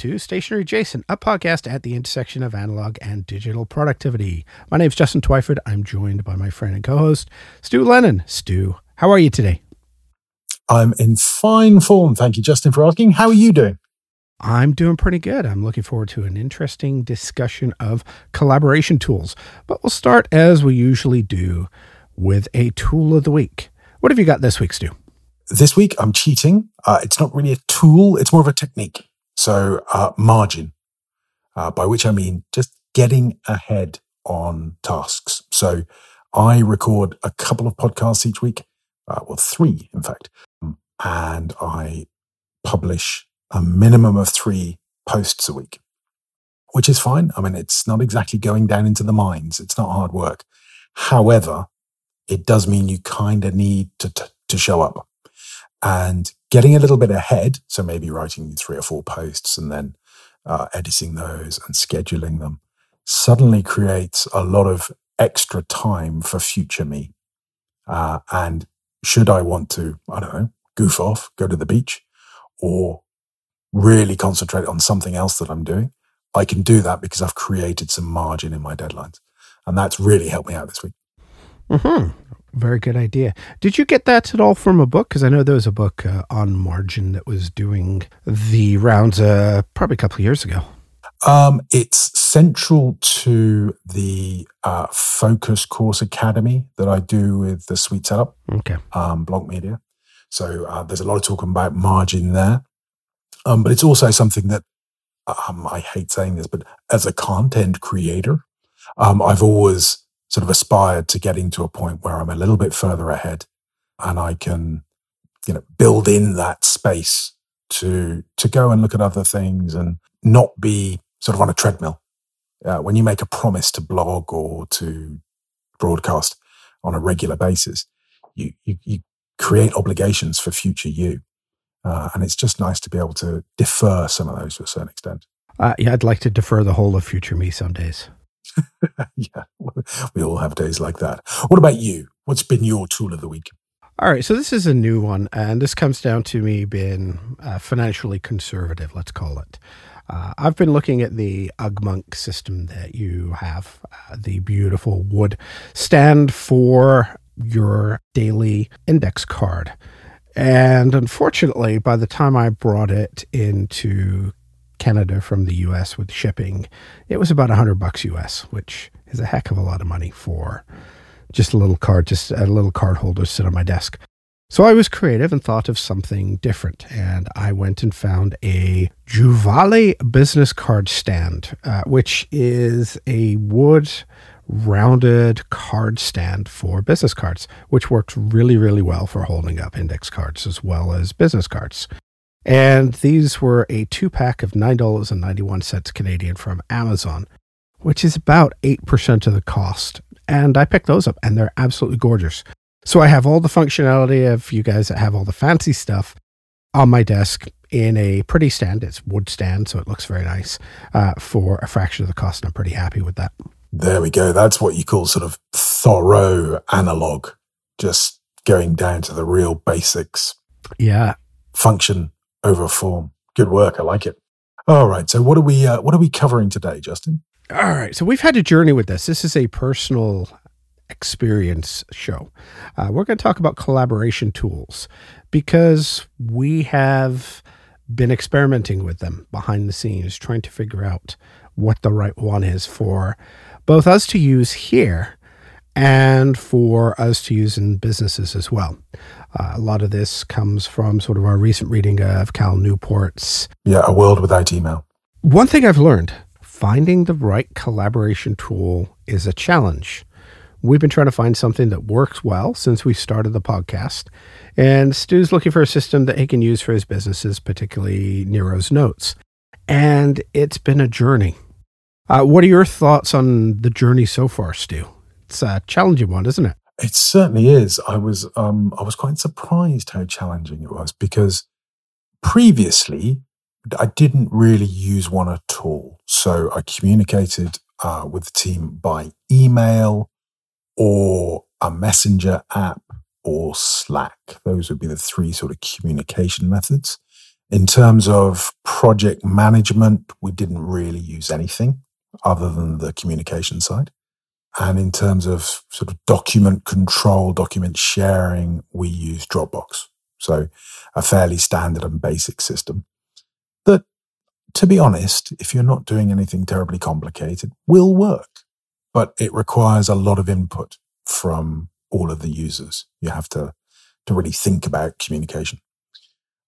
to Stationery Adjacent, a podcast at the intersection of analog and digital productivity. My name is Justin Twyford. I'm joined by my friend and co host, Stu Lennon. Stu, how are you today? I'm in fine form. Thank you, Justin, for asking. How are you doing? I'm doing pretty good. I'm looking forward to an interesting discussion of collaboration tools. But we'll start as we usually do with a tool of the week. What have you got this week, Stu? This week, I'm cheating. Uh, it's not really a tool, it's more of a technique. So, uh, margin, uh, by which I mean just getting ahead on tasks. So, I record a couple of podcasts each week, uh, well, three, in fact, and I publish a minimum of three posts a week, which is fine. I mean, it's not exactly going down into the mines. It's not hard work. However, it does mean you kind of need to, to, to show up and getting a little bit ahead. So maybe writing three or four posts and then uh, editing those and scheduling them suddenly creates a lot of extra time for future me. Uh, and should I want to, I don't know, goof off, go to the beach, or really concentrate on something else that I'm doing, I can do that because I've created some margin in my deadlines. And that's really helped me out this week. Hmm. Very good idea. Did you get that at all from a book? Because I know there was a book uh, on margin that was doing the rounds uh, probably a couple of years ago. Um, it's central to the uh, Focus Course Academy that I do with the Sweet Setup, okay, um, Blanc Media. So uh, there's a lot of talk about margin there, um, but it's also something that um, I hate saying this, but as a content creator, um, I've always sort of aspired to getting to a point where I'm a little bit further ahead and I can, you know, build in that space to, to go and look at other things and not be sort of on a treadmill. Uh, when you make a promise to blog or to broadcast on a regular basis, you, you, you create obligations for future you. Uh, and it's just nice to be able to defer some of those to a certain extent. Uh, yeah, I'd like to defer the whole of future me some days. yeah, we all have days like that. What about you? What's been your tool of the week? All right, so this is a new one, and this comes down to me being uh, financially conservative, let's call it. Uh, I've been looking at the Ugmonk system that you have, uh, the beautiful wood stand for your daily index card. And unfortunately, by the time I brought it into Canada from the US with shipping, it was about 100 bucks US, which is a heck of a lot of money for just a little card, just a little card holder sit on my desk. So I was creative and thought of something different, and I went and found a Juvale business card stand, uh, which is a wood rounded card stand for business cards, which works really, really well for holding up index cards as well as business cards. And these were a two pack of $9.91 Canadian from Amazon, which is about 8% of the cost. And I picked those up and they're absolutely gorgeous. So I have all the functionality of you guys that have all the fancy stuff on my desk in a pretty stand. It's wood stand, so it looks very nice uh, for a fraction of the cost. And I'm pretty happy with that. There we go. That's what you call sort of thorough analog, just going down to the real basics. Yeah. Function over form. Good work. I like it. All right. So what are we uh, what are we covering today, Justin? All right. So we've had a journey with this. This is a personal experience show. Uh, we're going to talk about collaboration tools because we have been experimenting with them behind the scenes, trying to figure out what the right one is for both us to use here and for us to use in businesses as well. Uh, a lot of this comes from sort of our recent reading of Cal Newport's. Yeah, A World Without Email. One thing I've learned finding the right collaboration tool is a challenge. We've been trying to find something that works well since we started the podcast. And Stu's looking for a system that he can use for his businesses, particularly Nero's Notes. And it's been a journey. Uh, what are your thoughts on the journey so far, Stu? It's a challenging one, isn't it? It certainly is. I was um, I was quite surprised how challenging it was because previously I didn't really use one at all. So I communicated uh, with the team by email or a messenger app or Slack. Those would be the three sort of communication methods. In terms of project management, we didn't really use anything other than the communication side. And in terms of sort of document control, document sharing, we use Dropbox. So a fairly standard and basic system that, to be honest, if you're not doing anything terribly complicated, will work. But it requires a lot of input from all of the users. You have to, to really think about communication.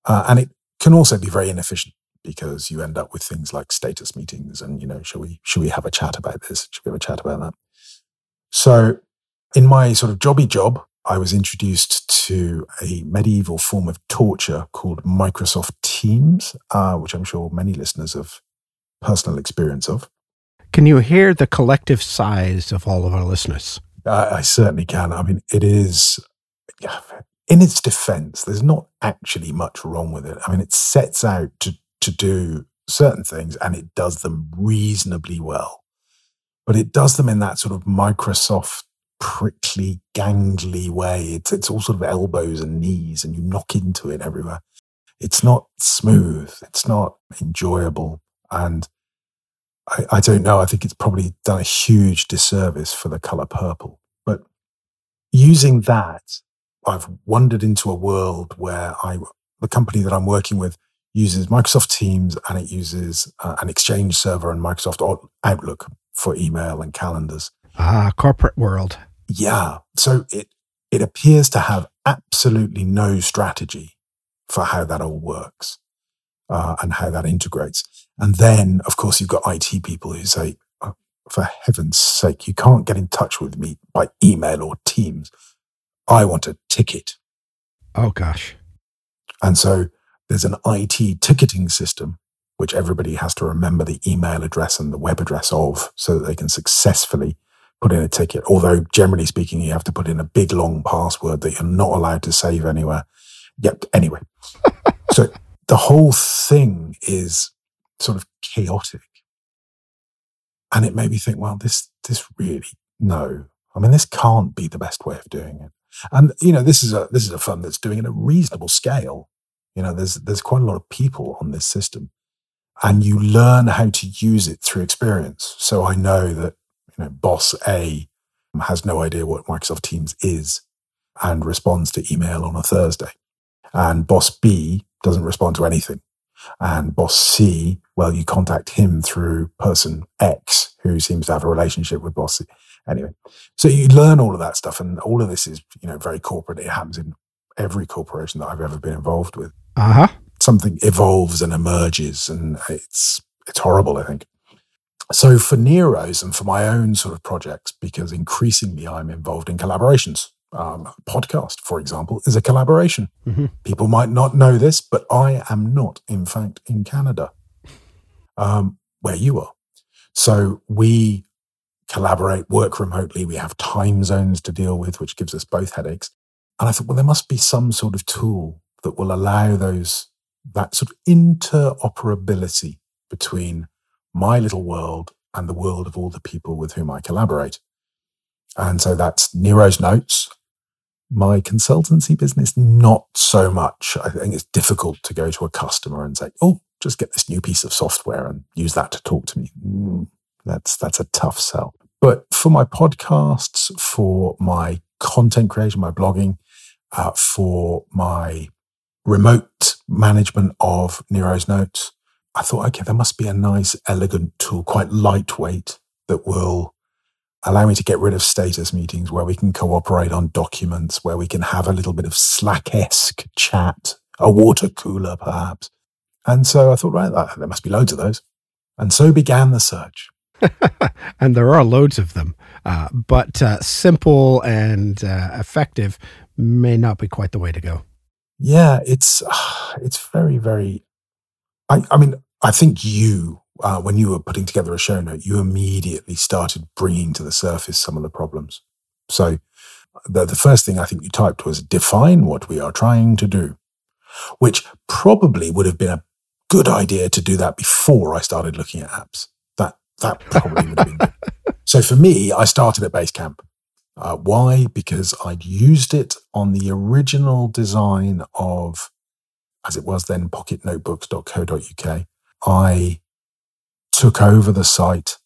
Uh, and it can also be very inefficient because you end up with things like status meetings and, you know, should we, should we have a chat about this? Should we have a chat about that? So in my sort of jobby job, I was introduced to a medieval form of torture called Microsoft Teams, uh, which I'm sure many listeners have personal experience of. Can you hear the collective sighs of all of our listeners? Uh, I certainly can. I mean, it is, in its defense, there's not actually much wrong with it. I mean, it sets out to, to do certain things and it does them reasonably well. But it does them in that sort of Microsoft prickly, gangly way. It's, it's all sort of elbows and knees, and you knock into it everywhere. It's not smooth. It's not enjoyable. And I, I don't know. I think it's probably done a huge disservice for the color purple. But using that, I've wandered into a world where I, the company that I'm working with uses Microsoft Teams and it uses uh, an Exchange server and Microsoft Outlook for email and calendars. Ah, corporate world. Yeah. So it, it appears to have absolutely no strategy for how that all works uh, and how that integrates. And then, of course, you've got IT people who say, oh, for heaven's sake, you can't get in touch with me by email or Teams. I want a ticket. Oh, gosh. And so there's an IT ticketing system, which everybody has to remember the email address and the web address of so that they can successfully put in a ticket. Although generally speaking, you have to put in a big long password that you're not allowed to save anywhere. Yep. Anyway, so the whole thing is sort of chaotic. And it made me think, well, this, this really, no. I mean, this can't be the best way of doing it. And, you know, this is a, this is a fund that's doing it at a reasonable scale. You know, there's, there's quite a lot of people on this system and you learn how to use it through experience. So I know that you know, boss A has no idea what Microsoft Teams is and responds to email on a Thursday. And boss B doesn't respond to anything. And boss C, well, you contact him through person X, who seems to have a relationship with boss C. Anyway, so you learn all of that stuff. And all of this is, you know, very corporate. It happens in every corporation that I've ever been involved with. Uh huh. Something evolves and emerges, and it's it's horrible. I think. So for Nero's and for my own sort of projects, because increasingly I'm involved in collaborations. Um, podcast, for example, is a collaboration. Mm-hmm. People might not know this, but I am not, in fact, in Canada, um, where you are. So we collaborate, work remotely. We have time zones to deal with, which gives us both headaches. And I thought, well, there must be some sort of tool that will allow those that sort of interoperability between my little world and the world of all the people with whom I collaborate. And so that's Nero's Notes. My consultancy business, not so much. I think it's difficult to go to a customer and say, oh, just get this new piece of software and use that to talk to me. Mm, that's, that's a tough sell. But for my podcasts, for my content creation, my blogging, uh, for my remote management of Nero's Notes, I thought, okay, there must be a nice, elegant tool, quite lightweight, that will allow me to get rid of status meetings where we can cooperate on documents, where we can have a little bit of Slack esque chat, a water cooler perhaps. And so I thought, right, there must be loads of those. And so began the search. and there are loads of them, uh, but uh, simple and uh, effective may not be quite the way to go. Yeah, it's it's very very I, I mean, I think you, uh, when you were putting together a show note, you immediately started bringing to the surface some of the problems. So the, the first thing I think you typed was define what we are trying to do, which probably would have been a good idea to do that before I started looking at apps. That, that probably would have been good. So for me, I started at Basecamp. Uh, why? Because I'd used it on the original design of as it was then, pocketnotebooks.co.uk. I took over the site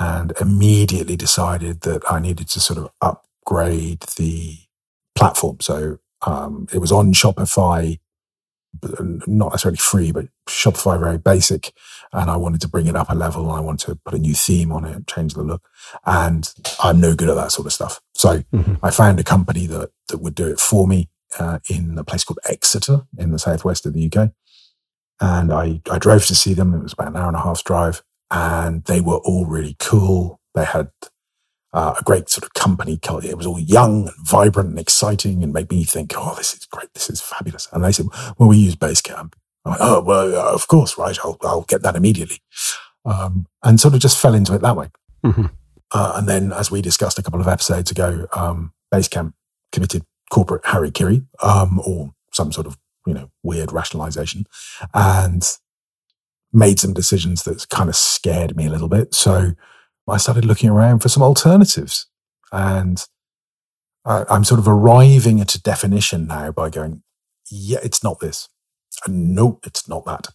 and immediately decided that I needed to sort of upgrade the platform. So um, it was on Shopify, not necessarily free, but Shopify very basic. And I wanted to bring it up a level. I wanted to put a new theme on it, change the look. And I'm no good at that sort of stuff. So mm-hmm. I found a company that, that would do it for me uh, in a place called Exeter in the southwest of the UK. And I, I drove to see them. It was about an hour and a half drive and they were all really cool. They had uh, a great sort of company culture. It was all young and vibrant and exciting and made me think, oh, this is great. This is fabulous. And they said, well, we use Basecamp. I'm like, oh, well, of course, right. I'll, I'll get that immediately. Um, and sort of just fell into it that way. Mm-hmm. Uh, and then, as we discussed a couple of episodes ago, um, Basecamp committed corporate harikiri, um, or some sort of, you know, weird rationalization and made some decisions that kind of scared me a little bit. So I started looking around for some alternatives. And I, I'm sort of arriving at a definition now by going, yeah, it's not this. And no, it's not that.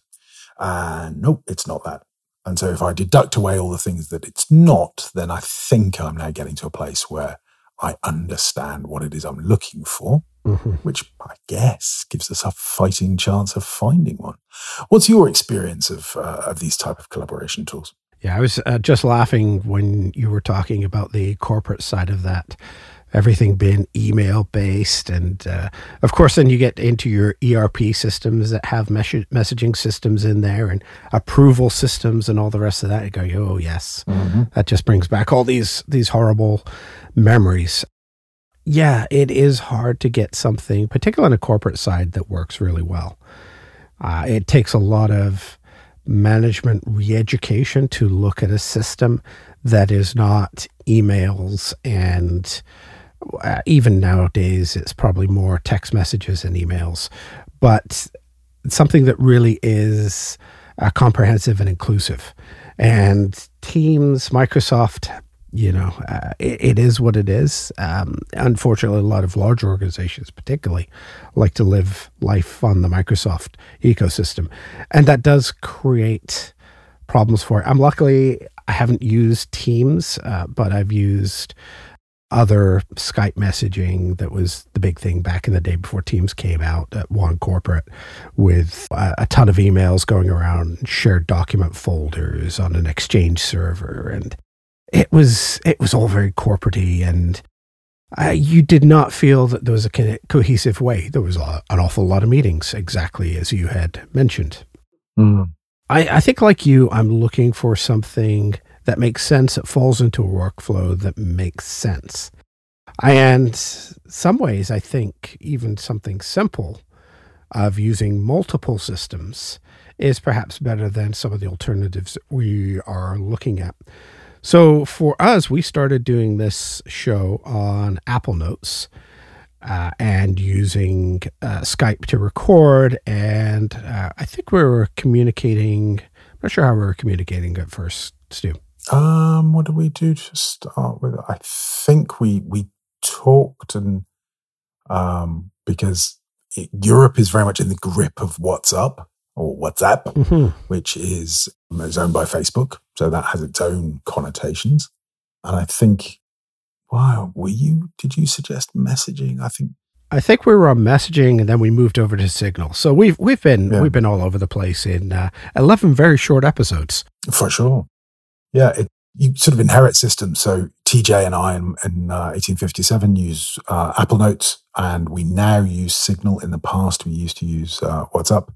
And no, it's not that. And so if I deduct away all the things that it's not, then I think I'm now getting to a place where I understand what it is I'm looking for, mm-hmm. which I guess gives us a fighting chance of finding one. What's your experience of uh, of these type of collaboration tools? Yeah, I was uh, just laughing when you were talking about the corporate side of that. Everything being email based, and uh, of course, then you get into your ERP systems that have mes- messaging systems in there and approval systems and all the rest of that. You go, oh yes, mm-hmm. that just brings back all these these horrible memories. Yeah, it is hard to get something, particularly on a corporate side, that works really well. Uh, it takes a lot of management re-education to look at a system that is not emails and uh, even nowadays it's probably more text messages and emails. But something that really is uh, comprehensive and inclusive. And teams microsoft you know, uh, it, it is what it is. Um, unfortunately, a lot of large organizations, particularly, like to live life on the Microsoft ecosystem, and that does create problems for it. I'm luckily I haven't used Teams, uh, but I've used other Skype messaging that was the big thing back in the day before Teams came out at one corporate with a, a ton of emails going around, shared document folders on an Exchange server, and it was it was all very corporatey and uh, you did not feel that there was a cohesive way. There was a, an awful lot of meetings, exactly as you had mentioned. Mm. I, I think, like you, I'm looking for something that makes sense, that falls into a workflow that makes sense. And some ways, I think even something simple of using multiple systems is perhaps better than some of the alternatives we are looking at. So for us, we started doing this show on Apple Notes uh, and using uh, Skype to record. And uh, I think we were communicating. I'm not sure how we were communicating at first, Stu. Um, what did we do to start with? I think we we talked and um, because it, Europe is very much in the grip of WhatsApp or WhatsApp, mm-hmm. which is, is owned by Facebook. So that has its own connotations. And I think, wow, were you, did you suggest messaging? I think. I think we were on messaging and then we moved over to Signal. So we've, we've been, yeah. we've been all over the place in uh, 11 very short episodes. For sure. Yeah. It, you sort of inherit systems. So TJ and I in, in uh, 1857 use uh, Apple Notes and we now use Signal. In the past, we used to use uh, WhatsApp.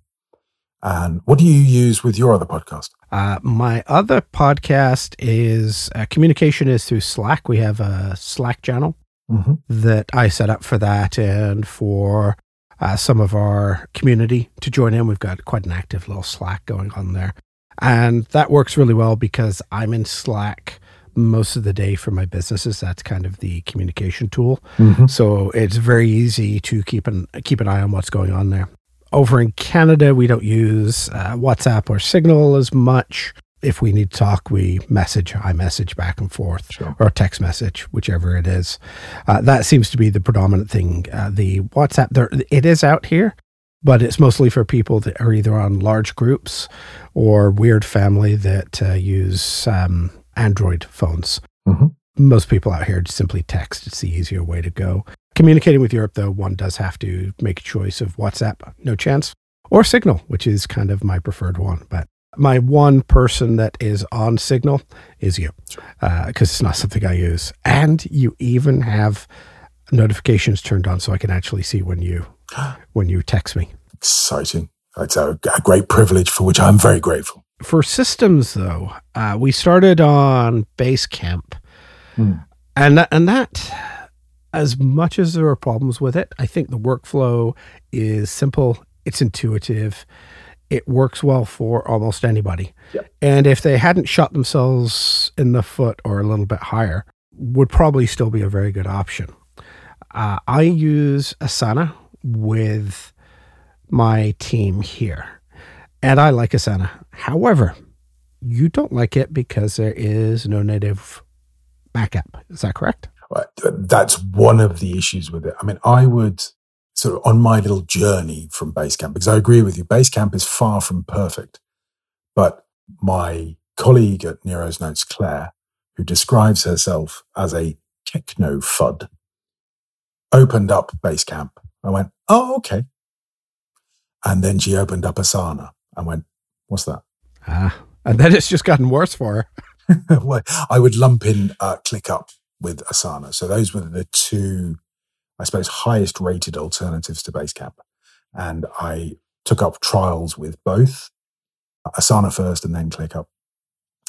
And what do you use with your other podcast? Uh, my other podcast is uh, communication is through Slack. We have a Slack channel mm-hmm. that I set up for that and for uh, some of our community to join in. We've got quite an active little Slack going on there. And that works really well because I'm in Slack most of the day for my businesses. That's kind of the communication tool. Mm-hmm. So it's very easy to keep an keep an eye on what's going on there over in Canada, we don't use uh, WhatsApp or Signal as much. If we need to talk, we message, I message back and forth, sure. or text message, whichever it is. Uh, that seems to be the predominant thing. Uh, the WhatsApp, there, it is out here, but it's mostly for people that are either on large groups or weird family that uh, use um, Android phones. Mm-hmm. Most people out here simply text. It's the easier way to go. Communicating with Europe, though, one does have to make a choice of WhatsApp, no chance, or Signal, which is kind of my preferred one. But my one person that is on Signal is you, because uh, it's not something I use. And you even have notifications turned on so I can actually see when you when you text me. Exciting. It's a, a great privilege for which I'm very grateful. For systems, though, uh, we started on Basecamp, mm. and that, and that, as much as there are problems with it, I think the workflow is simple. It's intuitive. It works well for almost anybody. Yep. And if they hadn't shot themselves in the foot or a little bit higher, would probably still be a very good option. Uh, I use Asana with my team here, and I like Asana. However, you don't like it because there is no native backup. Is that correct? That's one of the issues with it. I mean, I would sort of on my little journey from Basecamp, because I agree with you, Basecamp is far from perfect. But my colleague at Nero's Notes, Claire, who describes herself as a techno FUD, opened up Basecamp. I went, oh, okay. And then she opened up Asana. I went, what's that? Ah, and then it's just gotten worse for her. well, I would lump in uh, ClickUp with Asana. So those were the two, I suppose, highest rated alternatives to Basecamp. And I took up trials with both Asana first and then ClickUp.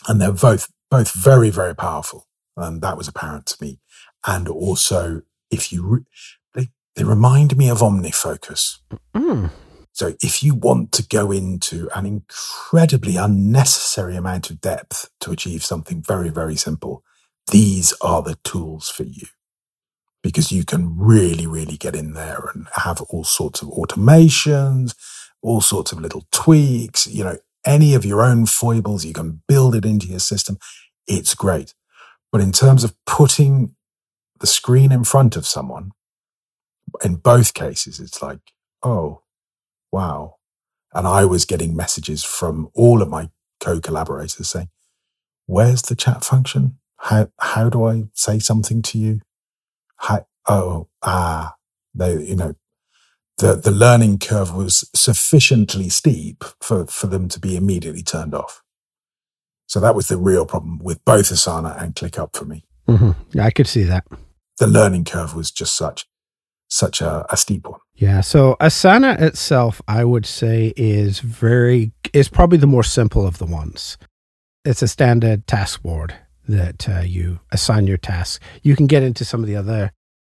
And they're both, both very, very powerful. And that was apparent to me. And also if you, re- they, they remind me of OmniFocus. Mm. So if you want to go into an incredibly unnecessary amount of depth to achieve something very, very simple, these are the tools for you because you can really, really get in there and have all sorts of automations, all sorts of little tweaks, you know, any of your own foibles, you can build it into your system. It's great. But in terms of putting the screen in front of someone, in both cases, it's like, oh, wow. And I was getting messages from all of my co collaborators saying, where's the chat function? How, how do I say something to you? How, oh, ah, they, you know, the, the learning curve was sufficiently steep for, for them to be immediately turned off. So that was the real problem with both Asana and ClickUp for me. Mm-hmm. Yeah, I could see that the learning curve was just such such a, a steep one. Yeah. So Asana itself, I would say, is very is probably the more simple of the ones. It's a standard task board that uh, you assign your tasks. You can get into some of the other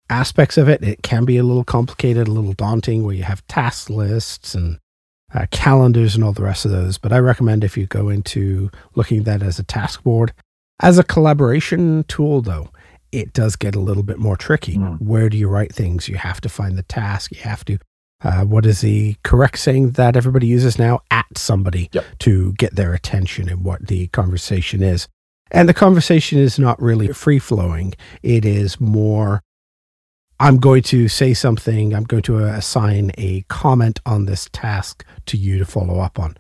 aspects of it. It can be a little complicated, a little daunting, where you have task lists and uh, calendars and all the rest of those. But I recommend if you go into looking at that as a task board. As a collaboration tool, though, it does get a little bit more tricky. Mm. Where do you write things? You have to find the task. You have to, uh, what is the correct saying that everybody uses now? At somebody yep. to get their attention and what the conversation is. And the conversation is not really free flowing. It is more, I'm going to say something, I'm going to assign a comment on this task to you to follow up on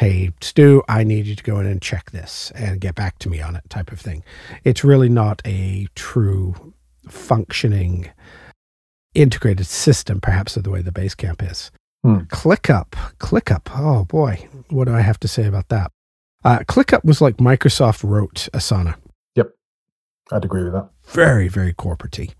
hey, Stu, I need you to go in and check this and get back to me on it type of thing. It's really not a true functioning integrated system, perhaps of the way the Basecamp is. Hmm. ClickUp, ClickUp. Oh boy, what do I have to say about that? Uh, ClickUp was like Microsoft wrote Asana. Yep, I'd agree with that. Very, very corporatey.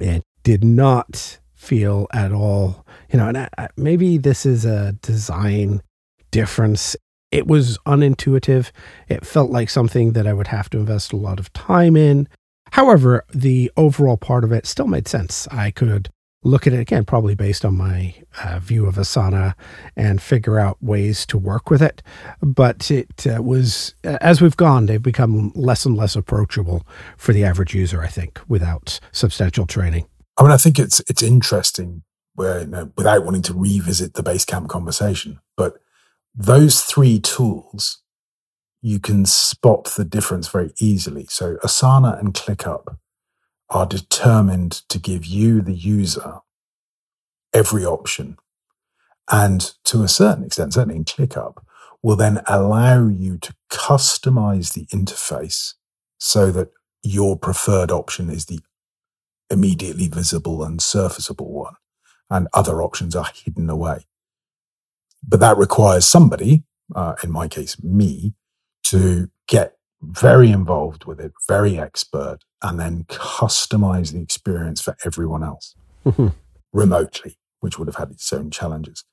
It did not feel at all, you know, and I, I, maybe this is a design difference. It was unintuitive. It felt like something that I would have to invest a lot of time in. However, the overall part of it still made sense. I could look at it again, probably based on my uh, view of Asana, and figure out ways to work with it. But it uh, was, as we've gone, they've become less and less approachable for the average user, I think, without substantial training. I mean, I think it's it's interesting where, you know, without wanting to revisit the Basecamp conversation, but those three tools, you can spot the difference very easily. So Asana and ClickUp are determined to give you, the user, every option And to a certain extent, certainly in ClickUp, will then allow you to customize the interface so that your preferred option is the immediately visible and surfaceable one, and other options are hidden away. But that requires somebody, uh, in my case, me, to get very involved with it, very expert, and then customize the experience for everyone else mm-hmm. remotely, which would have had its own challenges.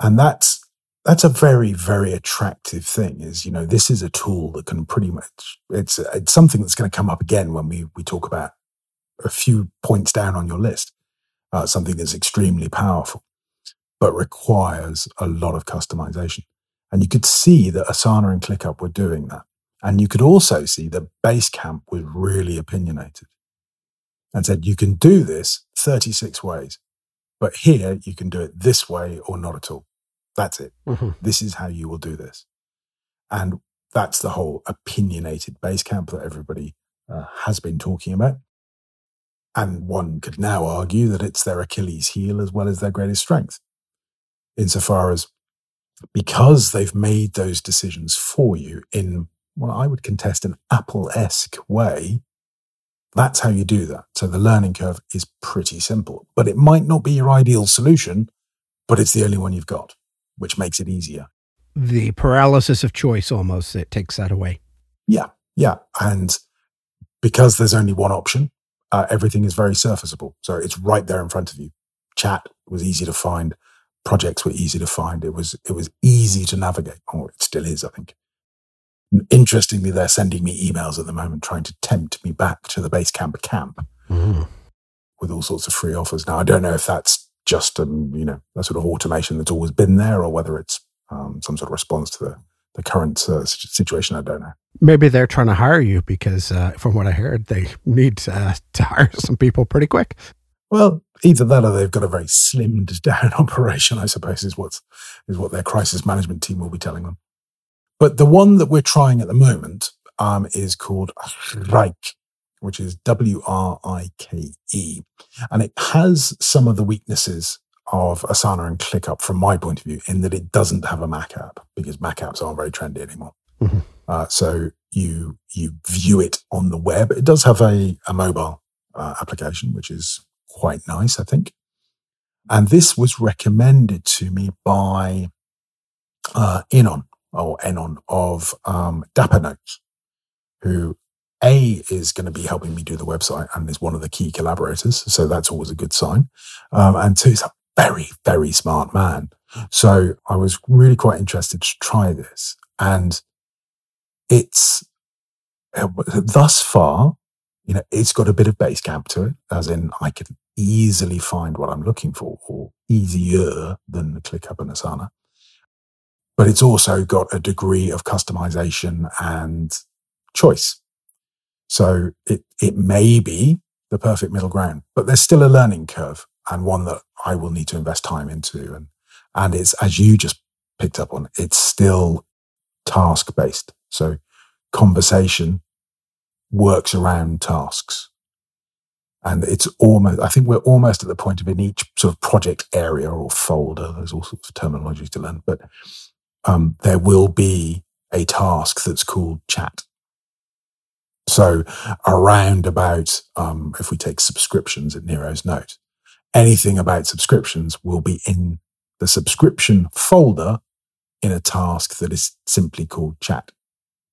And that's that's a very very attractive thing is you know this is a tool that can pretty much it's it's something that's going to come up again when we we talk about a few points down on your list uh, something that's extremely powerful but requires a lot of customization and you could see that asana and clickup were doing that and you could also see that basecamp was really opinionated and said you can do this 36 ways but here you can do it this way or not at all that's it. Mm-hmm. This is how you will do this. And that's the whole opinionated Basecamp that everybody uh, has been talking about. And one could now argue that it's their Achilles heel as well as their greatest strength, insofar as because they've made those decisions for you in, well, I would contest an Apple esque way. That's how you do that. So the learning curve is pretty simple, but it might not be your ideal solution, but it's the only one you've got which makes it easier. The paralysis of choice almost, it takes that away. Yeah, yeah. And because there's only one option, uh, everything is very surfaceable. So it's right there in front of you. Chat was easy to find. Projects were easy to find. It was it was easy to navigate. Or it still is, I think. Interestingly, they're sending me emails at the moment trying to tempt me back to the Basecamp camp mm. with all sorts of free offers. Now, I don't know if that's just um, you know a sort of automation that's always been there, or whether it's um, some sort of response to the the current uh, situation. I don't know. Maybe they're trying to hire you because, uh, from what I heard, they need uh, to hire some people pretty quick. Well, either that or they've got a very slimmed down operation. I suppose is what is what their crisis management team will be telling them. But the one that we're trying at the moment um, is called Wrike, which is W R I K E. And it has some of the weaknesses of Asana and ClickUp from my point of view, in that it doesn't have a Mac app because Mac apps aren't very trendy anymore. Mm-hmm. Uh, so you you view it on the web. It does have a, a mobile uh, application, which is quite nice, I think. And this was recommended to me by uh, Inon or Enon of um, Dapper Notes, who a is going to be helping me do the website and is one of the key collaborators. So that's always a good sign. Um, and two, he's a very, very smart man. So I was really quite interested to try this. And it's uh, thus far, you know, it's got a bit of Basecamp to it, as in I can easily find what I'm looking for or easier than the ClickUp and Asana. But it's also got a degree of customization and choice. So it, it may be the perfect middle ground, but there's still a learning curve and one that I will need to invest time into. And, and it's, as you just picked up on, it's still task based. So conversation works around tasks. And it's almost, I think we're almost at the point of in each sort of project area or folder, there's all sorts of terminology to learn, but um, there will be a task that's called chat. So around about, um, if we take subscriptions at Nero's note, anything about subscriptions will be in the subscription folder in a task that is simply called chat.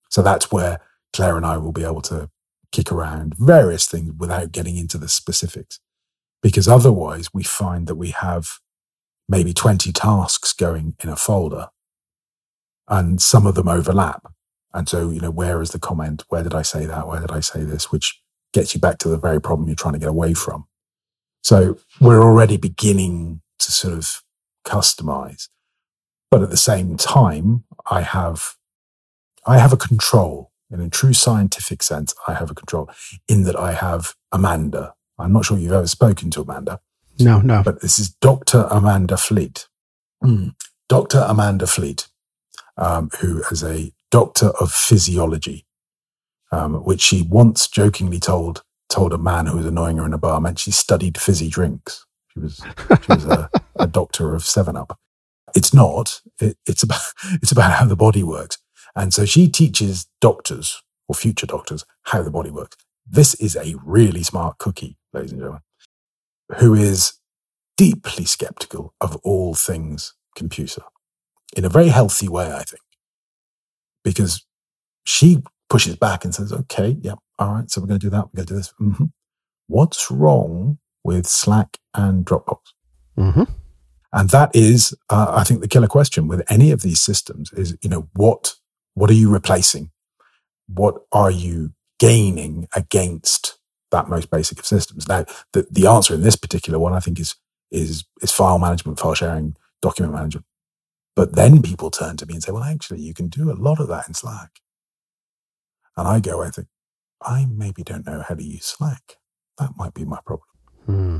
So that's where Claire and I will be able to kick around various things without getting into the specifics. Because otherwise we find that we have maybe 20 tasks going in a folder and some of them overlap. And so, you know, where is the comment? Where did I say that? Where did I say this? Which gets you back to the very problem you're trying to get away from. So we're already beginning to sort of customize. But at the same time, I have, I have a control. And in a true scientific sense, I have a control in that I have Amanda. I'm not sure you've ever spoken to Amanda. No, no. But this is Dr. Amanda Fleet. Mm. Dr. Amanda Fleet, um, who is a doctor of physiology, um, which she once jokingly told told a man who was annoying her in a bar meant she studied fizzy drinks. She was she was a, a doctor of Seven Up. It's not. It, it's about it's about how the body works. And so she teaches doctors or future doctors how the body works. This is a really smart cookie, ladies and gentlemen, who is deeply skeptical of all things computer in a very healthy way, I think, because she pushes back and says, okay, yeah, all right, so we're going to do that. We're going to do this. Mm-hmm. What's wrong with Slack and Dropbox? Mm-hmm. And that is, uh, I think, the killer question with any of these systems is, you know, what what are you replacing? What are you gaining against that most basic of systems? Now, the, the answer in this particular one, I think, is is is file management, file sharing, document management. But then people turn to me and say, well, actually, you can do a lot of that in Slack. And I go, I think, I maybe don't know how to use Slack. That might be my problem. Hmm.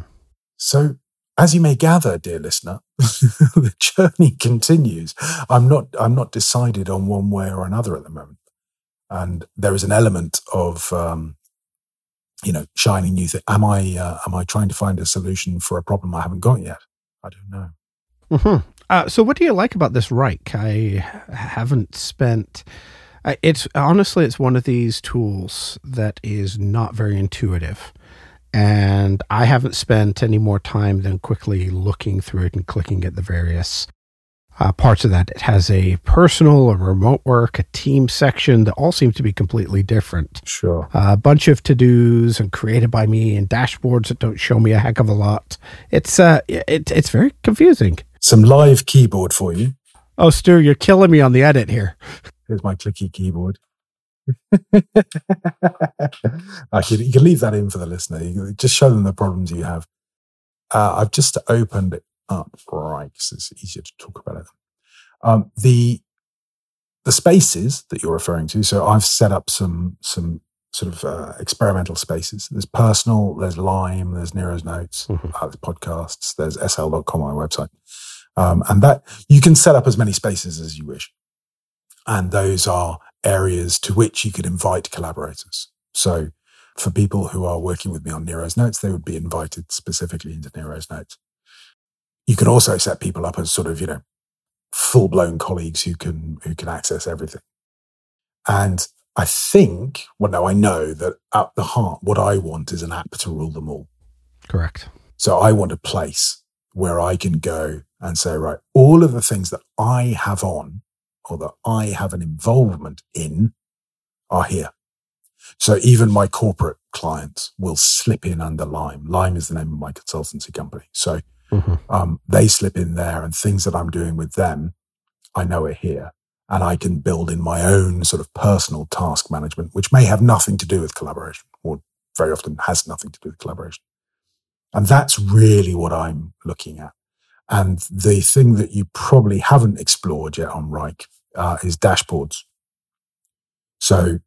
So as you may gather, dear listener, the journey continues. I'm not, I'm not decided on one way or another at the moment. And there is an element of, um, you know, shining new thing. Am I, uh, am I trying to find a solution for a problem I haven't got yet? I don't know. Mm-hmm. Uh, so, what do you like about this Wrike? I haven't spent. Uh, it's honestly, it's one of these tools that is not very intuitive and I haven't spent any more time than quickly looking through it and clicking at the various uh, parts of that. It has a personal, a remote work, a team section that all seem to be completely different. Sure. Uh, a bunch of to dos and created by me and dashboards that don't show me a heck of a lot. It's uh, it, it's very confusing. Some live keyboard for you. Oh, Stu, you're killing me on the edit here. Here's my clicky keyboard. I you can leave that in for the listener. You just show them the problems you have. Uh, I've just opened it up, right? Because it's easier to talk about it. Um, the the spaces that you're referring to. So I've set up some some sort of uh, experimental spaces. There's personal, there's Lime, there's Nero's Notes, mm-hmm. uh, there's podcasts, there's sl.com, my website. Um, and that you can set up as many spaces as you wish. And those are areas to which you could invite collaborators. So for people who are working with me on Nero's Notes, they would be invited specifically into Nero's Notes. You can also set people up as sort of, you know, full blown colleagues who can, who can access everything. And I think, well, no, I know that at the heart, what I want is an app to rule them all. Correct. So I want a place where I can go and say, right, all of the things that I have on or that I have an involvement in are here. So even my corporate clients will slip in under Lime. Lime is the name of my consultancy company. So mm-hmm. um, they slip in there and things that I'm doing with them, I know are here. And I can build in my own sort of personal task management, which may have nothing to do with collaboration or very often has nothing to do with collaboration. And that's really what I'm looking at. And the thing that you probably haven't explored yet on Wrike uh, is dashboards. So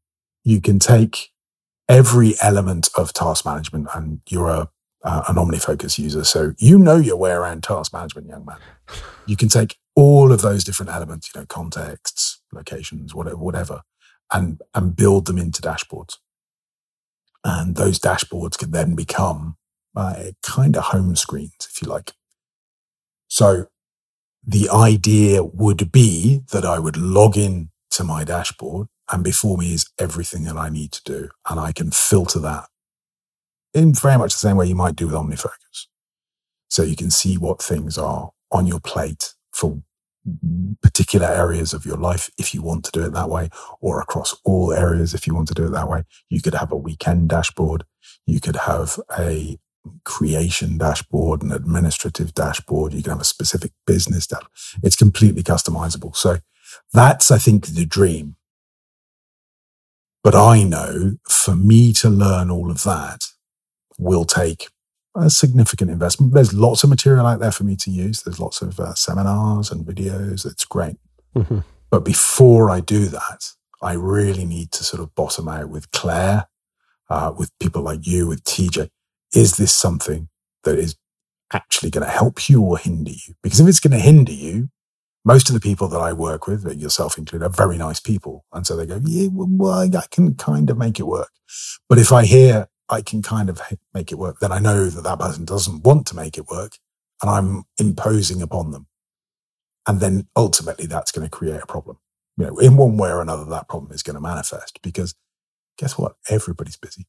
you can take every element of task management and you're a, uh, an OmniFocus user. So you know your way around task management, young man. You can take all of those different elements, you know, contexts, locations, whatever, whatever, and, and build them into dashboards. And those dashboards can then become uh, kind of home screens, if you like. So the idea would be that I would log in to my dashboard and before me is everything that I need to do. And I can filter that in very much the same way you might do with OmniFocus. So you can see what things are on your plate for particular areas of your life if you want to do it that way, or across all areas if you want to do it that way. You could have a weekend dashboard. You could have a creation dashboard, an administrative dashboard. You can have a specific business dashboard. It's completely customizable. So that's, I think, the dream. But I know for me to learn all of that will take a significant investment. There's lots of material out there for me to use. There's lots of uh, seminars and videos. It's great. Mm-hmm. But before I do that, I really need to sort of bottom out with Claire, uh, with people like you, with TJ, is this something that is actually going to help you or hinder you? Because if it's going to hinder you, most of the people that I work with, yourself included, are very nice people. And so they go, yeah, well, I can kind of make it work. But if I hear I can kind of make it work, then I know that that person doesn't want to make it work and I'm imposing upon them. And then ultimately that's going to create a problem. You know, in one way or another, that problem is going to manifest because guess what? Everybody's busy.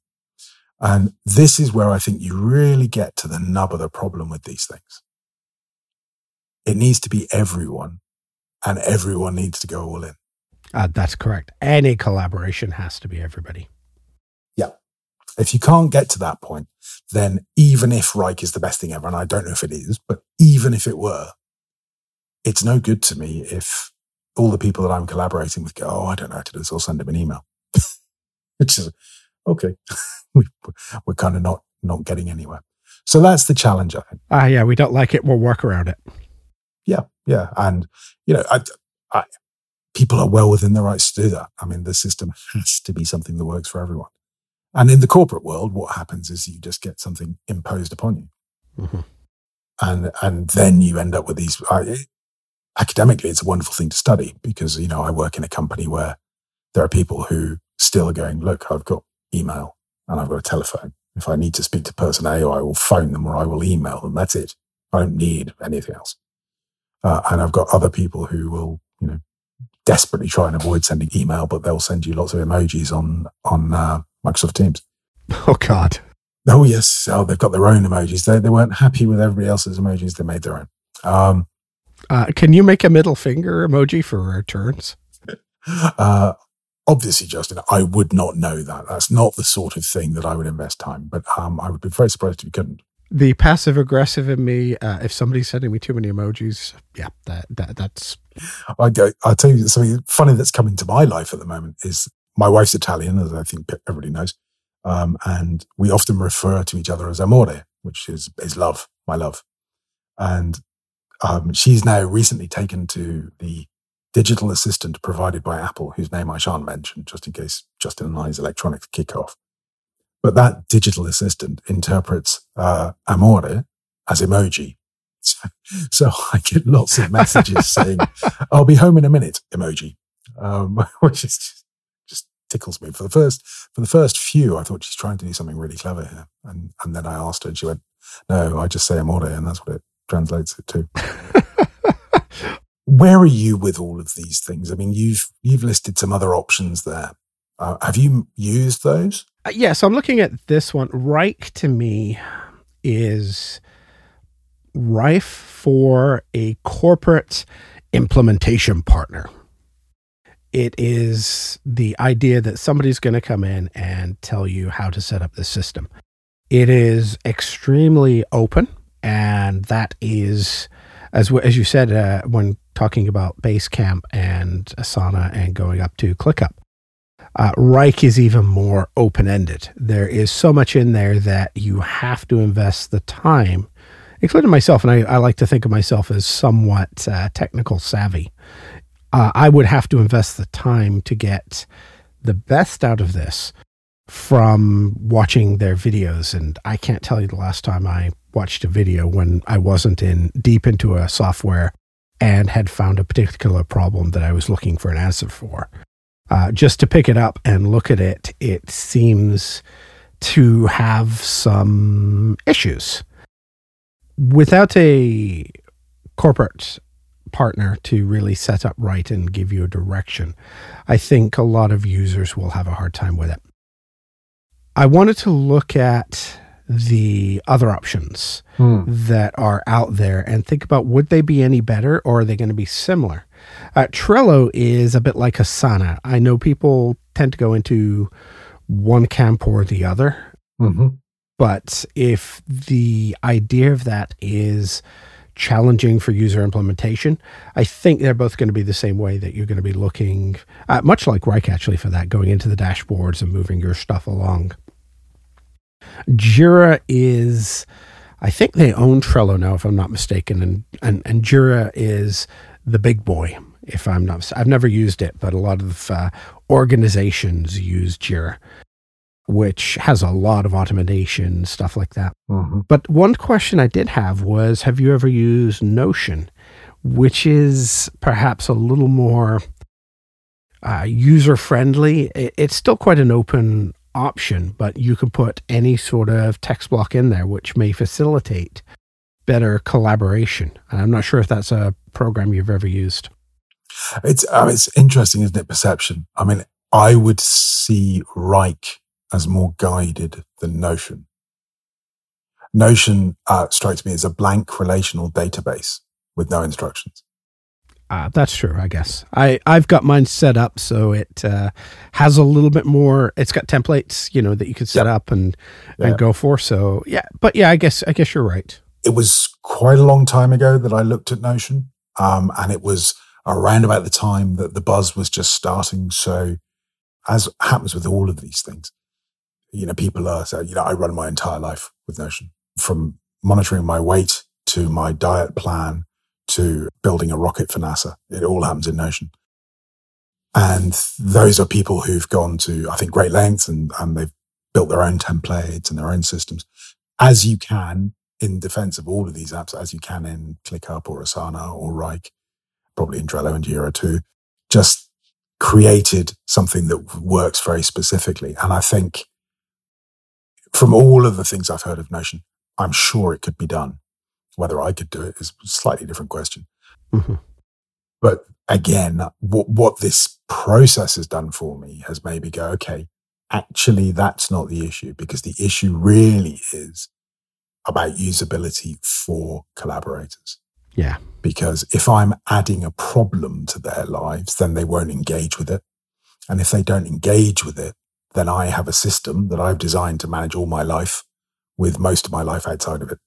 And this is where I think you really get to the nub of the problem with these things. It needs to be everyone and everyone needs to go all in. Uh, that's correct. Any collaboration has to be everybody. Yeah. If you can't get to that point, then even if Wrike is the best thing ever, and I don't know if it is, but even if it were, it's no good to me if all the people that I'm collaborating with go, oh, I don't know how to do this, I'll send them an email. Which is, okay, we're kind of not, not getting anywhere. So that's the challenge, I think. Ah, uh, yeah, we don't like it. We'll work around it. Yeah, yeah. And, you know, I, I, people are well within their rights to do that. I mean, the system has to be something that works for everyone. And in the corporate world, what happens is you just get something imposed upon you. Mm-hmm. And, and then you end up with these, I, academically, it's a wonderful thing to study because, you know, I work in a company where there are people who still are going, look, I've got email and I've got a telephone. If I need to speak to person A, I will phone them or I will email them. That's it. I don't need anything else. Uh, and I've got other people who will, you know, desperately try and avoid sending email, but they'll send you lots of emojis on on uh, Microsoft Teams. Oh God. Oh yes. Oh, they've got their own emojis. They they weren't happy with everybody else's emojis. They made their own. Um, uh, can you make a middle finger emoji for returns? Uh, obviously, Justin, I would not know that. That's not the sort of thing that I would invest time. But um, I would be very surprised if you couldn't the passive aggressive in me, uh, if somebody's sending me too many emojis, yeah, that, that that's. I go. Tell you something funny that's coming to my life at the moment is my wife's Italian, as I think everybody knows, um, and we often refer to each other as amore, which is is love, my love, and um, she's now recently taken to the digital assistant provided by Apple, whose name I shan't mention, just in case Justin and I's electronics kick off. But that digital assistant interprets uh, amore as emoji. So, so, I get lots of messages saying, I'll be home in a minute, emoji, um, which is just, just, tickles me. For the first, for the first few, I thought she's trying to do something really clever here. And, and then I asked her and she went, no, I just say amore and that's what it translates it to. Where are you with all of these things? I mean, you've, you've listed some other options there. Uh, have you used those? Uh, yeah, so I'm looking at this one. Wrike to me is rife for a corporate implementation partner. It is the idea that somebody's going to come in and tell you how to set up the system. It is extremely open, and that is, as as you said uh, when talking about Basecamp and Asana and going up to ClickUp, uh, Wrike is even more open ended. There is so much in there that you have to invest the time, including myself. And I, I like to think of myself as somewhat uh, technical savvy. Uh, I would have to invest the time to get the best out of this from watching their videos. And I can't tell you the last time I watched a video when I wasn't in deep into a software and had found a particular problem that I was looking for an answer for uh, just to pick it up and look at it, it seems to have some issues. Without a corporate partner to really set up right and give you a direction, I think a lot of users will have a hard time with it. I wanted to look at the other options hmm. that are out there and think about would they be any better or are they going to be similar? Uh, Trello is a bit like Asana. I know people tend to go into one camp or the other. Mm-hmm. But if the idea of that is challenging for user implementation, I think they're both going to be the same way that you're going to be looking, uh, much like Wrike actually, for that, going into the dashboards and moving your stuff along. Jira is, I think they own Trello now, if I'm not mistaken, and and, and Jira is the big boy. If I'm not, I've never used it, but a lot of uh, organizations use Jira, which has a lot of automation stuff like that. Mm-hmm. But one question I did have was, have you ever used Notion, which is perhaps a little more uh, user friendly? It's still quite an open option, but you can put any sort of text block in there, which may facilitate better collaboration. And I'm not sure if that's a program you've ever used? It's uh, it's interesting, isn't it? Perception. I mean, I would see Wrike as more guided than Notion. Notion uh, strikes me as a blank relational database with no instructions. Uh, that's true, I guess. I, I've got mine set up so it uh, has a little bit more. It's got templates, you know, that you can set yep. up and yeah. and go for. So yeah, but yeah, I guess I guess you're right. It was quite a long time ago that I looked at Notion, um, and it was around about the time that the buzz was just starting. So, as happens with all of these things, you know, people are so you know, I run my entire life with Notion from monitoring my weight to my diet plan to building a rocket for NASA. It all happens in Notion. And those are people who've gone to, I think, great lengths and, and they've built their own templates and their own systems as you can in defense of all of these apps, as you can in ClickUp or Asana or Wrike, probably in Trello and Jira too, just created something that works very specifically. And I think from all of the things I've heard of Notion, I'm sure it could be done. Whether I could do it is a slightly different question. Mm-hmm. But again, what, what this process has done for me has maybe go, okay, actually, that's not the issue because the issue really is about usability for collaborators. Yeah. Because if I'm adding a problem to their lives, then they won't engage with it. And if they don't engage with it, then I have a system that I've designed to manage all my life with most of my life outside of it.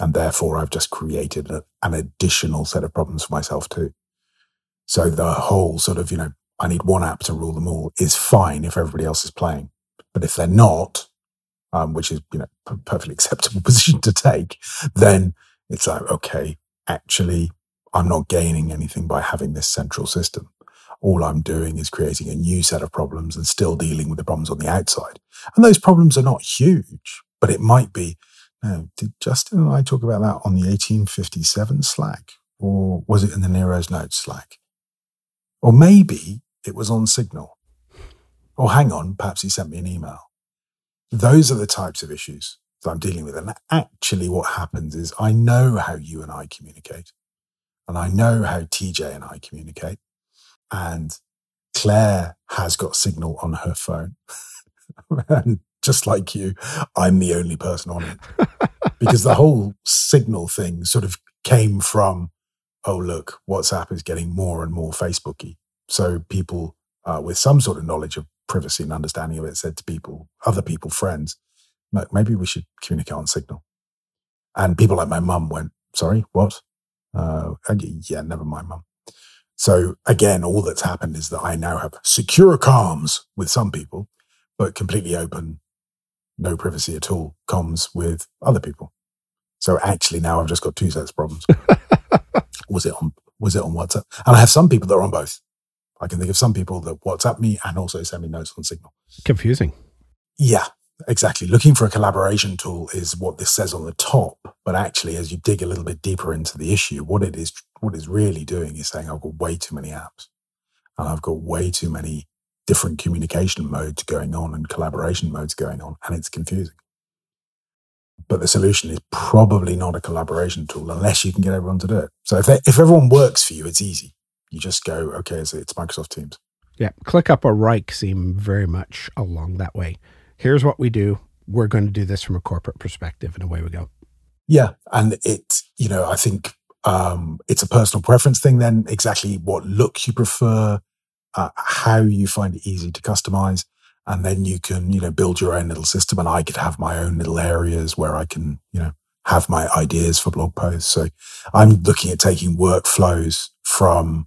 And therefore, I've just created a, an additional set of problems for myself too. So the whole sort of, you know, I need one app to rule them all is fine if everybody else is playing. But if they're not, um, which is, you know, a perfectly acceptable position to take, then it's like, okay, actually, I'm not gaining anything by having this central system. All I'm doing is creating a new set of problems and still dealing with the problems on the outside. And those problems are not huge, but it might be did Justin and I talk about that on the 1857 Slack? Or was it in the Nero's Notes Slack? Or maybe it was on Signal. Or hang on, perhaps he sent me an email. Those are the types of issues that I'm dealing with. And actually, what happens is I know how you and I communicate, and I know how TJ and I communicate. And Claire has got Signal on her phone. and just like you, I'm the only person on it. because the whole signal thing sort of came from, oh, look, WhatsApp is getting more and more Facebooky. So people uh, with some sort of knowledge of privacy and understanding of it said to people, other people, friends, maybe we should communicate on Signal. And people like my mum went, sorry, what? Uh, yeah, never mind, mum. So again, all that's happened is that I now have secure comms with some people, but completely open no privacy at all comes with other people. So actually now I've just got two sets of problems. was it on was it on WhatsApp? And I have some people that are on both. I can think of some people that WhatsApp me and also send me notes on Signal. Confusing. Yeah, exactly. Looking for a collaboration tool is what this says on the top, but actually, as you dig a little bit deeper into the issue, what it is, what it's really doing is saying I've got way too many apps, and I've got way too many different communication modes going on and collaboration modes going on, and it's confusing. But the solution is probably not a collaboration tool unless you can get everyone to do it. So if, they, if everyone works for you, it's easy. You just go, okay, so it's Microsoft Teams. Yeah, ClickUp or Wrike seem very much along that way. Here's what we do. We're going to do this from a corporate perspective, and away we go. Yeah, and it, you know, I think um, it's a personal preference thing. Then exactly what look you prefer, uh, how you find it easy to customize. And then you can, you know, build your own little system. And I could have my own little areas where I can, you know, have my ideas for blog posts. So I'm looking at taking workflows from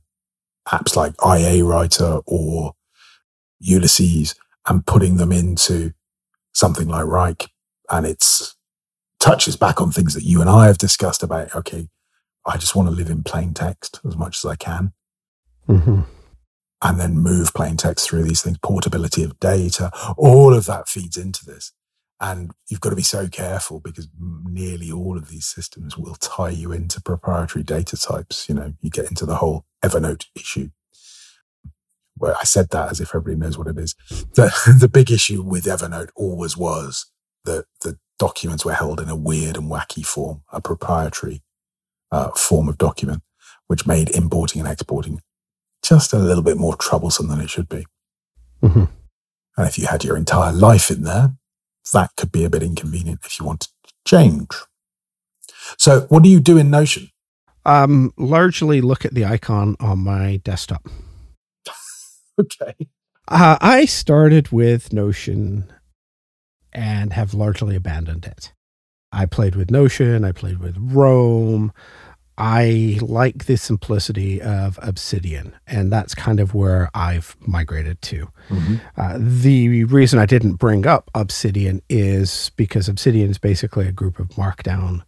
apps like IA Writer or Ulysses and putting them into something like Wrike. And it's touches back on things that you and I have discussed about, okay, I just want to live in plain text as much as I can. Mm-hmm and then move plain text through these things, portability of data, all of that feeds into this. And you've got to be so careful because nearly all of these systems will tie you into proprietary data types. You know, you get into the whole Evernote issue. Where I said that as if everybody knows what it is. The, the big issue with Evernote always was that the documents were held in a weird and wacky form, a proprietary uh, form of document. which made importing and exporting just a little bit more troublesome than it should be. Mm-hmm. And if you had your entire life in there, that could be a bit inconvenient if you wanted to change. So, what do you do in Notion? Um, largely look at the icon on my desktop. okay. Uh, I started with Notion and have largely abandoned it. I played with Notion, I played with Roam. I like the simplicity of Obsidian, and that's kind of where I've migrated to. Mm-hmm. Uh, the reason I didn't bring up Obsidian is because Obsidian is basically a group of Markdown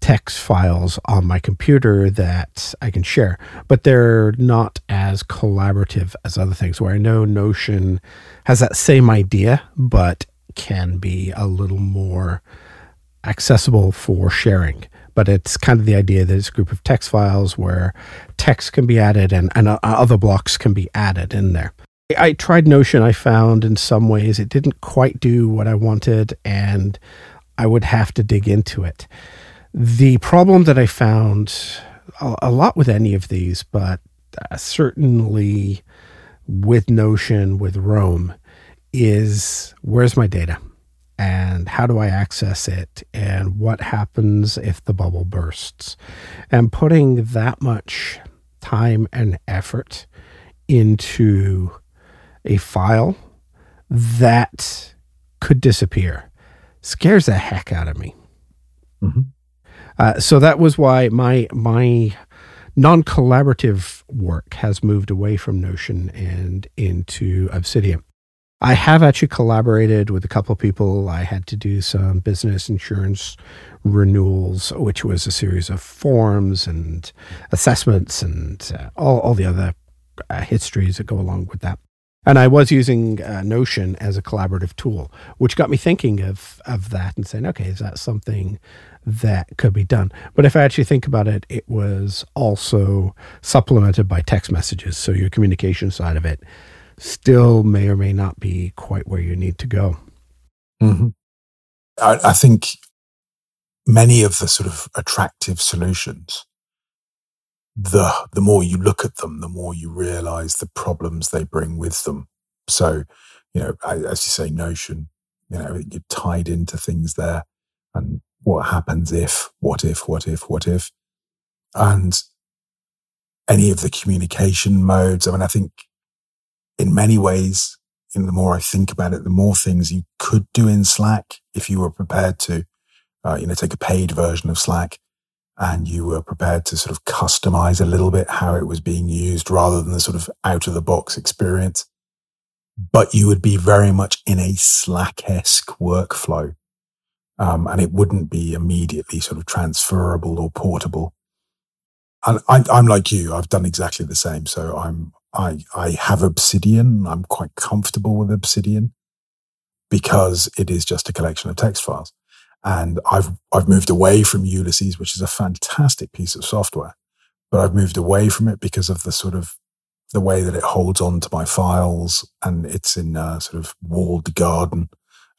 text files on my computer that I can share, but they're not as collaborative as other things where I know Notion has that same idea, but can be a little more accessible for sharing. But it's kind of the idea that it's a group of text files where text can be added and, and uh, other blocks can be added in there. I tried Notion. I found in some ways it didn't quite do what I wanted, and I would have to dig into it. The problem that I found a, lot with any of these, but uh, certainly with Notion, with Roam, is where's my data? And how do I access it? And what happens if the bubble bursts? And putting that much time and effort into a file that could disappear scares the heck out of me. Mm-hmm. Uh, so that was why my my non-collaborative work has moved away from Notion and into Obsidian. I have actually collaborated with a couple of people. I had to do some business insurance renewals, which was a series of forms and assessments and uh, all, all the other uh, histories that go along with that. And I was using uh, Notion as a collaborative tool, which got me thinking of, of that and saying, okay, is that something that could be done? But if I actually think about it, it was also supplemented by text messages. So your communication side of it still may or may not be quite where you need to go. Mm-hmm. I, I think many of the sort of attractive solutions the the more you look at them, the more you realize the problems they bring with them. So, you know, as you say, Notion, you know, you're tied into things there, and what happens if, what if, what if, what if, and any of the communication modes. I mean, I think in many ways, you know, the more I think about it, the more things you could do in Slack if you were prepared to, uh, you know, take a paid version of Slack and you were prepared to sort of customize a little bit how it was being used rather than the sort of out of the box experience. But you would be very much in a Slack-esque workflow. Um, and it wouldn't be immediately sort of transferable or portable. And I, I'm like you, I've done exactly the same. So I'm, I, I have Obsidian. I'm quite comfortable with Obsidian because it is just a collection of text files. And I've, I've moved away from Ulysses, which is a fantastic piece of software, but I've moved away from it because of the sort of the way that it holds on to my files and it's in a sort of walled garden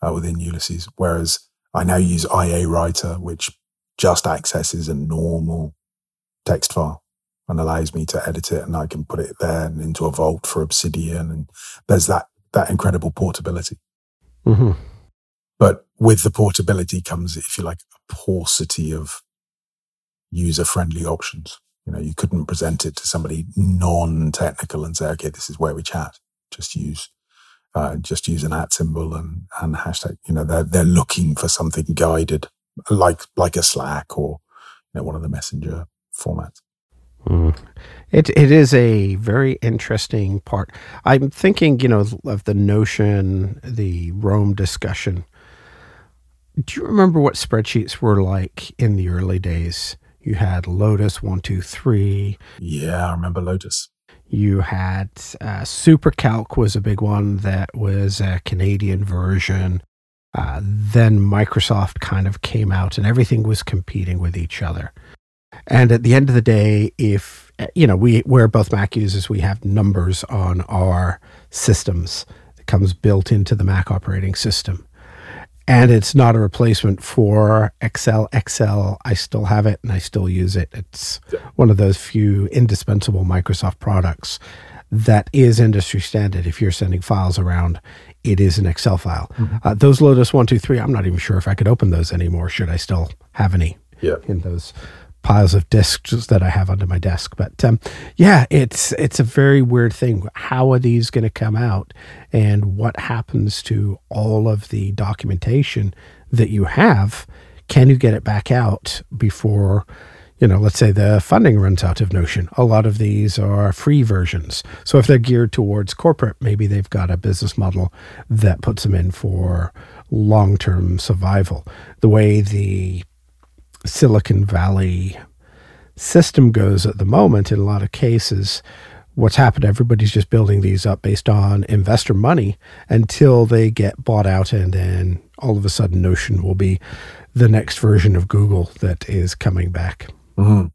uh, within Ulysses. Whereas I now use IA Writer, which just accesses a normal text file and allows me to edit it and I can put it there and into a vault for Obsidian. And there's that, that incredible portability. Mm-hmm. But with the portability comes, if you like, a paucity of user friendly options. You know, you couldn't present it to somebody non technical and say, okay, this is where we chat. Just use, uh, just use an at symbol and, and hashtag. You know, they're, they're looking for something guided like, like a Slack or, you know, one of the messenger formats. Mm. It it is a very interesting part. I'm thinking, you know, of the notion, the Roam discussion do you remember what spreadsheets were like in the early days? You had Lotus one two three. Yeah, I remember Lotus. You had uh, SuperCalc was a big one that was a Canadian version. Uh, then Microsoft kind of came out, and everything was competing with each other. And at the end of the day, if you know we we're both Mac users, we have numbers on our systems that comes built into the Mac operating system and it's not a replacement for Excel. Excel, I still have it and I still use it. It's one of those few indispensable Microsoft products that is industry standard. If you're sending files around, it is an Excel file. Mm-hmm. Uh, those Lotus 123, I'm not even sure if I could open those anymore. Should I still have any yeah. in those piles of disks that I have under my desk. But um, yeah, it's it's a very weird thing. How are these going to come out, and what happens to all of the documentation that you have? Can you get it back out before? You know, let's say the funding runs out of Notion. A lot of these are free versions. So if they're geared towards corporate, maybe they've got a business model that puts them in for long term survival. The way the Silicon Valley system goes at the moment, in a lot of cases, what's happened, everybody's just building these up based on investor money until they get bought out, and then all of a sudden, Notion will be the next version of Google that is coming back. Mm-hmm.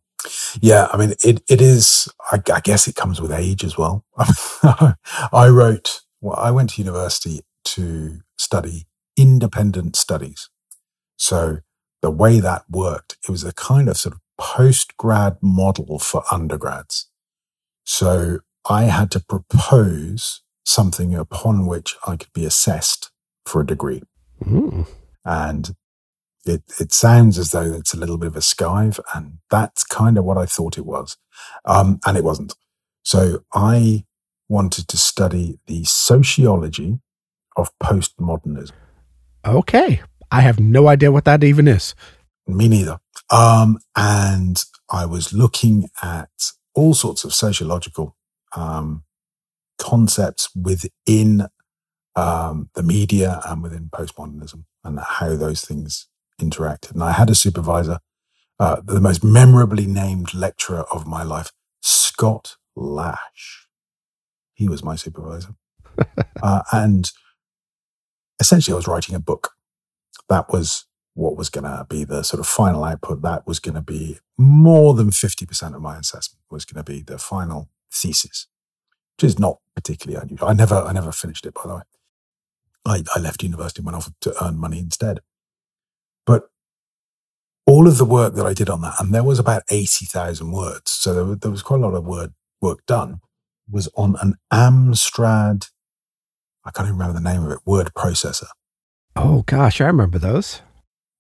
Yeah, I mean, it, it is, I, I, guess it comes with age as well. I wrote, well, I went to university to study independent studies. So the way that worked, it was a kind of sort of post grad model for undergrads. So I had to propose something upon which I could be assessed for a degree. Mm. And it, it sounds as though it's a little bit of a skive, and that's kind of what I thought it was. Um, and it wasn't. So I wanted to study the sociology of postmodernism. Okay. I have no idea what that even is. Me neither. Um, and I was looking at all sorts of sociological um, concepts within um, the media and within postmodernism and how those things interacted. And I had a supervisor, uh, the most memorably named lecturer of my life, Scott Lash. He was my supervisor. uh, and essentially, I was writing a book that was what was going to be the sort of final output. That was going to be more than 50% of my assessment was going to be the final thesis, which is not particularly unusual. I never, I never finished it, by the way. I, I left university and went off to earn money instead. But all of the work that I did on that, and there was about 80,000 words. So there, there was quite a lot of word work done was on an Amstrad. I can't even remember the name of it, word processor. Oh gosh, I remember those.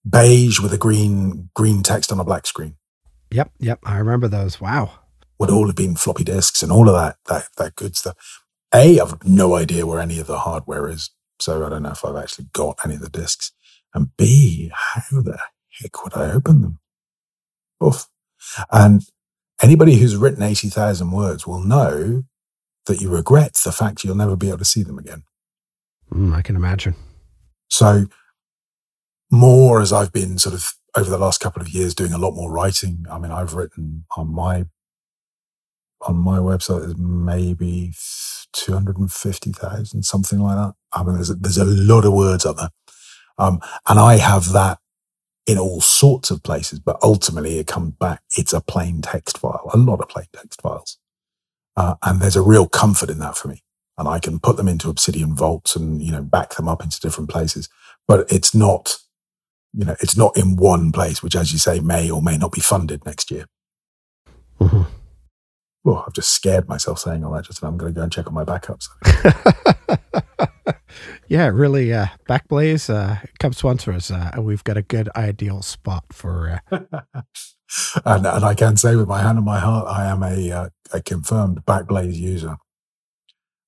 Beige with a green green text on a black screen. Yep, yep, I remember those. Wow. Would all have been floppy disks and all of that that that good stuff. A, I've no idea where any of the hardware is, so I don't know if I've actually got any of the disks. And B, how the heck would I open them? Oof. And anybody who's written 80,000 words will know that you regret the fact you'll never be able to see them again. Mm, I can imagine. So more as I've been sort of over the last couple of years doing a lot more writing. I mean, I've written on my on my website is maybe 250,000, something like that. I mean, there's a, there's a lot of words up there. Um, and I have that in all sorts of places, but ultimately it comes back. It's a plain text file, a lot of plain text files. Uh, and there's a real comfort in that for me and I can put them into Obsidian vaults and, you know, back them up into different places. But it's not, you know, it's not in one place, which, as you say, may or may not be funded next year. Mm-hmm. Well, I've just scared myself saying all that. Just I'm going to go and check on my backups. yeah, really. Uh, Backblaze, uh, come sponsor us. Uh, and we've got a good ideal spot for. Uh... and, and I can say with my hand on my heart, I am a, uh, a confirmed Backblaze user.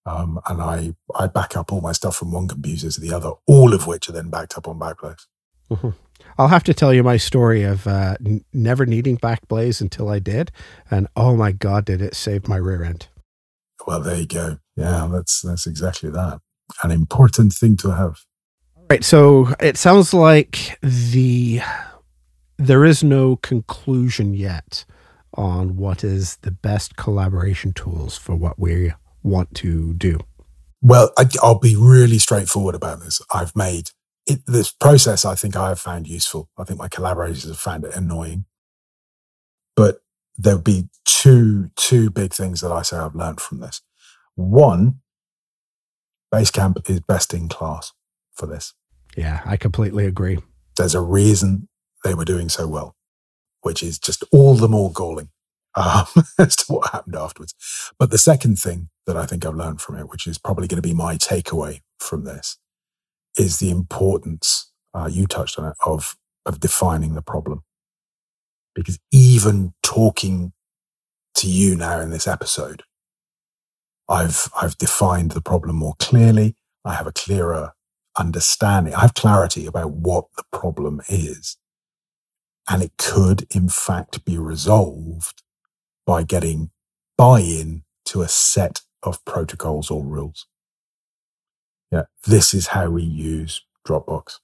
Um, and I, I back up all my stuff from one computer to the other, all of which are then backed up on Backblaze. Mm-hmm. I'll have to tell you my story of uh, n- never needing Backblaze until I did. And oh my God, did it save my rear end. Well, there you go. Yeah, that's, that's exactly that. An important thing to have. All right. So it sounds like the, there is no conclusion yet on what is the best collaboration tools for what we're want to do? Well, I, will be really straightforward about this. I've made it, this process, I think I have found useful. I think my collaborators have found it annoying. But there'll be two, two big things that I say I've learned from this. One, Basecamp is best in class for this. Yeah, I completely agree. There's a reason they were doing so well, which is just all the more galling um, as to what happened afterwards. But the second thing that I think I've learned from it, which is probably going to be my takeaway from this, is the importance, uh, you touched on it, of, of defining the problem. Because even talking to you now in this episode, I've, I've defined the problem more clearly. I have a clearer understanding. I have clarity about what the problem is. And it could, in fact, be resolved by getting buy in to a set of protocols or rules. Yeah, this is how we use Dropbox.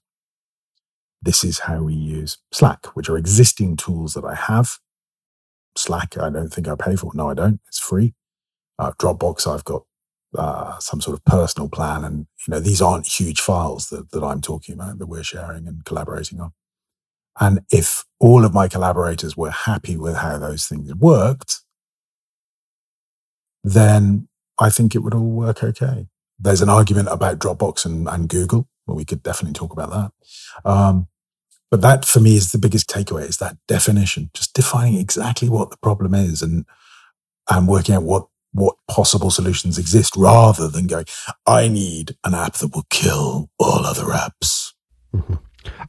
This is how we use Slack, which are existing tools that I have. Slack, I don't think I pay for. No, I don't. It's free. Uh, Dropbox, I've got uh, some sort of personal plan. And, you know, these aren't huge files that, that I'm talking about that we're sharing and collaborating on. And if all of my collaborators were happy with how those things worked, then I think it would all work okay. There's an argument about Dropbox and, and Google. Well, we could definitely talk about that. Um, but that for me is the biggest takeaway is that definition, just defining exactly what the problem is and, and working out what what possible solutions exist rather than going, I need an app that will kill all other apps. Mm-hmm.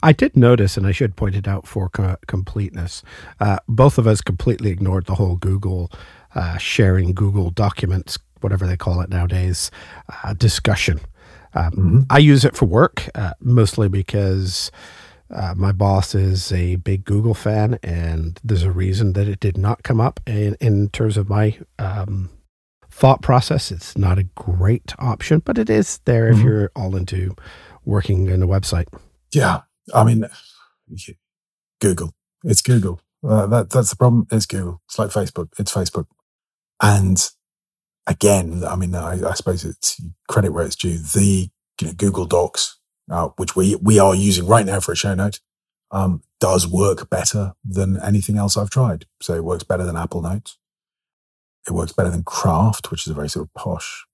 I did notice, and I should point it out for co- completeness, uh, both of us completely ignored the whole Google uh, sharing Google documents, whatever they call it nowadays, uh, discussion. Um, mm-hmm. I use it for work, uh, mostly because uh, my boss is a big Google fan, and there's a reason that it did not come up in, in terms of my um, thought process. It's not a great option, but it is there mm-hmm. if you're all into working in a website. Yeah. I mean, Google. It's Google. Uh, that, that's the problem. It's Google. It's like Facebook. It's Facebook. And again, I mean, I, I suppose it's credit where it's due. The you know, Google Docs, uh, which we, we are using right now for a show note, um, does work better than anything else I've tried. So it works better than Apple Notes. It works better than Craft, which is a very sort of posh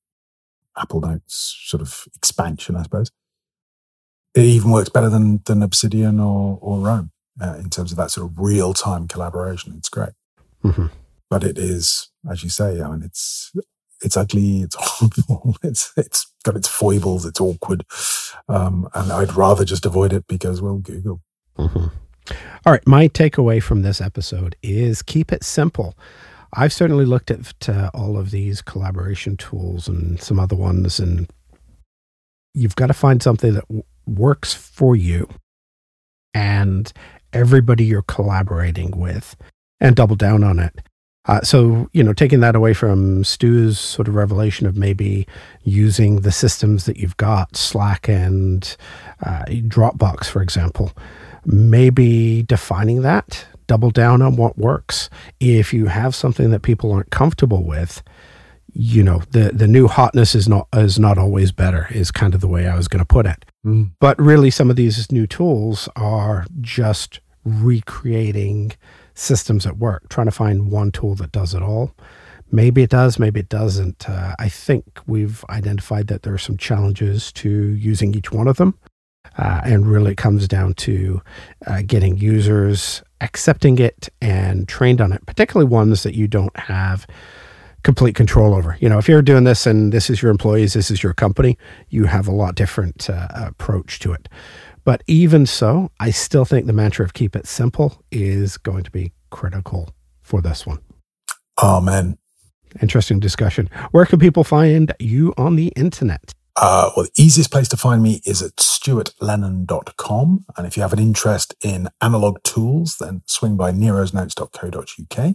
Apple Notes sort of expansion, I suppose. It even works better than, than Obsidian or, or Roam uh, in terms of that sort of real time collaboration. It's great. Mm-hmm. But it is, as you say, I mean, it's it's ugly, it's horrible, it's it's got its foibles, it's awkward, um, and I'd rather just avoid it because, well, Google. Mm-hmm. All right, my takeaway from this episode is keep it simple. I've certainly looked at uh, all of these collaboration tools and some other ones, and you've got to find something that w- works for you and everybody you're collaborating with and double down on it. Uh, so, you know, taking that away from Stu's sort of revelation of maybe using the systems that you've got, Slack and uh, Dropbox, for example, maybe defining that double down on what works. If you have something that people aren't comfortable with, you know, the the new hotness is not is not always better is kind of the way I was going to put it. Mm. But really some of these new tools are just recreating systems at work, trying to find one tool that does it all. Maybe it does, maybe it doesn't. Uh, I think we've identified that there are some challenges to using each one of them. Uh, and really, it comes down to uh, getting users accepting it and trained on it, particularly ones that you don't have complete control over. You know, if you're doing this and this is your employees, this is your company, you have a lot different uh, approach to it. But even so, I still think the mantra of keep it simple is going to be critical for this one. Amen. Interesting discussion. Where can people find you on the internet? Uh, well, the easiest place to find me is at stuartlennon.com. And if you have an interest in analog tools, then swing by nerosnotes.co.uk.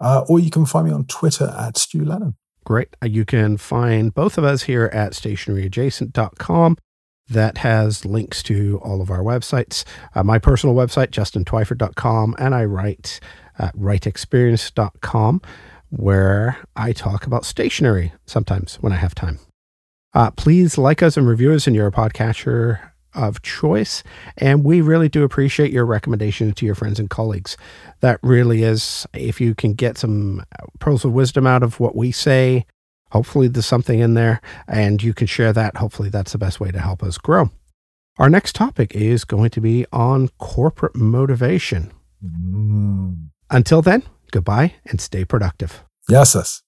Uh, or you can find me on Twitter at Stu Lennon. Great. You can find both of us here at stationeryadjacent.com. That has links to all of our websites. Uh, my personal website, justintwyford.com, and I write at writeexperience.com, where I talk about stationery sometimes when I have time. Uh, please like us and review us in your podcatcher of choice. And we really do appreciate your recommendations to your friends and colleagues. That really is, if you can get some pearls of wisdom out of what we say, hopefully there's something in there and you can share that. Hopefully that's the best way to help us grow. Our next topic is going to be on corporate motivation. Mm. Until then, goodbye and stay productive. Yes, yes.